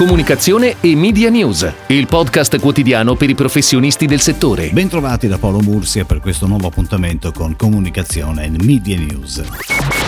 Comunicazione e Media News, il podcast quotidiano per i professionisti del settore. Bentrovati da Paolo Mursia per questo nuovo appuntamento con Comunicazione e Media News.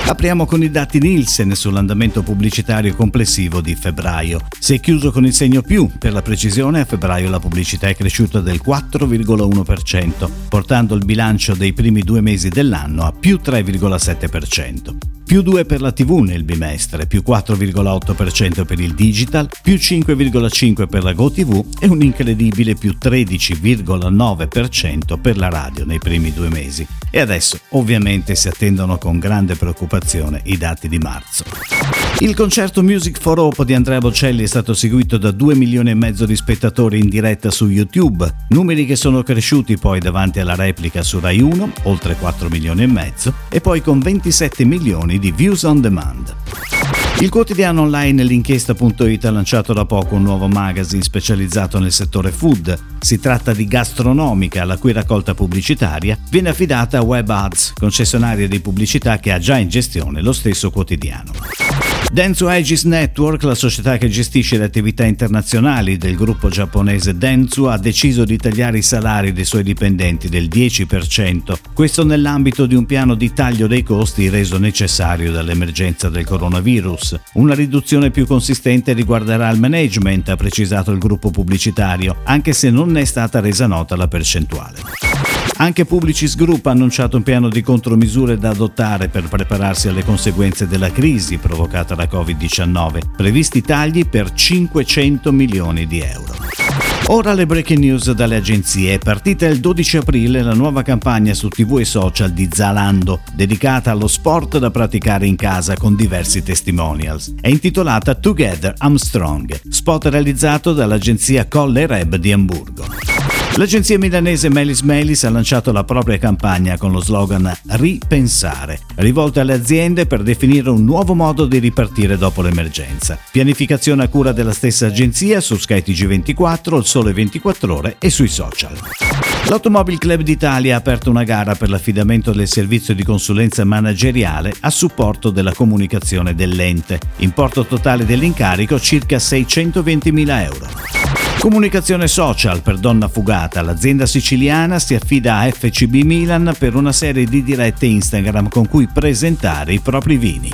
Apriamo con i dati Nielsen sull'andamento pubblicitario complessivo di febbraio. Si è chiuso con il segno più, per la precisione a febbraio la pubblicità è cresciuta del 4,1%, portando il bilancio dei primi due mesi dell'anno a più 3,7% più 2 per la TV nel bimestre, più 4,8% per il digital, più 5,5% per la GoTV e un incredibile più 13,9% per la radio nei primi due mesi. E adesso ovviamente si attendono con grande preoccupazione i dati di marzo. Il concerto Music for Hope di Andrea Bocelli è stato seguito da 2 milioni e mezzo di spettatori in diretta su YouTube, numeri che sono cresciuti poi davanti alla replica su Rai 1, oltre 4 milioni e mezzo, e poi con 27 milioni di views on demand. Il quotidiano online l'inchiesta.it ha lanciato da poco un nuovo magazine specializzato nel settore food. Si tratta di Gastronomica, la cui raccolta pubblicitaria viene affidata a Web Ads, concessionaria di pubblicità che ha già in gestione lo stesso quotidiano. Dentsu Aegis Network, la società che gestisce le attività internazionali del gruppo giapponese Dentsu, ha deciso di tagliare i salari dei suoi dipendenti del 10%, questo nell'ambito di un piano di taglio dei costi reso necessario dall'emergenza del coronavirus. Una riduzione più consistente riguarderà il management, ha precisato il gruppo pubblicitario, anche se non è stata resa nota la percentuale. Anche Publicis Group ha annunciato un piano di contromisure da adottare per prepararsi alle conseguenze della crisi provocata da Covid-19, previsti tagli per 500 milioni di euro. Ora le breaking news dalle agenzie. È partita il 12 aprile la nuova campagna su TV e social di Zalando, dedicata allo sport da praticare in casa con diversi testimonials. È intitolata Together I'm Strong, spot realizzato dall'agenzia Colle Reb di Amburgo. L'agenzia milanese Melis Melis ha lanciato la propria campagna con lo slogan Ripensare, rivolta alle aziende per definire un nuovo modo di ripartire dopo l'emergenza. Pianificazione a cura della stessa agenzia su Sky TG24, Il Sole 24 Ore e sui social. L'Automobile Club d'Italia ha aperto una gara per l'affidamento del servizio di consulenza manageriale a supporto della comunicazione dell'ente. Importo totale dell'incarico circa 620.000 euro. Comunicazione social per Donna Fugata. L'azienda siciliana si affida a FCB Milan per una serie di dirette Instagram con cui presentare i propri vini.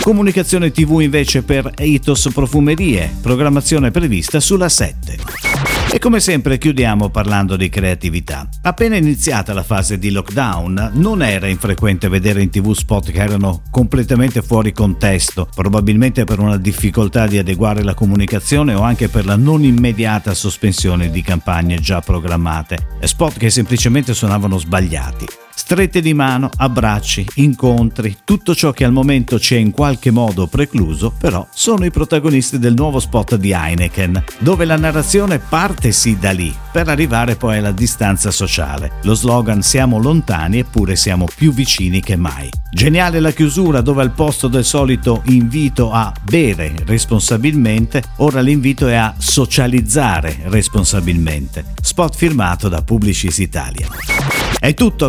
Comunicazione TV invece per Ethos Profumerie, programmazione prevista sulla 7. E come sempre chiudiamo parlando di creatività. Appena iniziata la fase di lockdown, non era infrequente vedere in tv spot che erano completamente fuori contesto, probabilmente per una difficoltà di adeguare la comunicazione o anche per la non immediata sospensione di campagne già programmate, spot che semplicemente suonavano sbagliati. Strette di mano, abbracci, incontri, tutto ciò che al momento ci è in qualche modo precluso, però sono i protagonisti del nuovo spot di Heineken, dove la narrazione parte sì da lì, per arrivare poi alla distanza sociale. Lo slogan Siamo lontani eppure siamo più vicini che mai. Geniale la chiusura dove al posto del solito invito a bere responsabilmente, ora l'invito è a socializzare responsabilmente. Spot firmato da Publicis Italia. È tutto,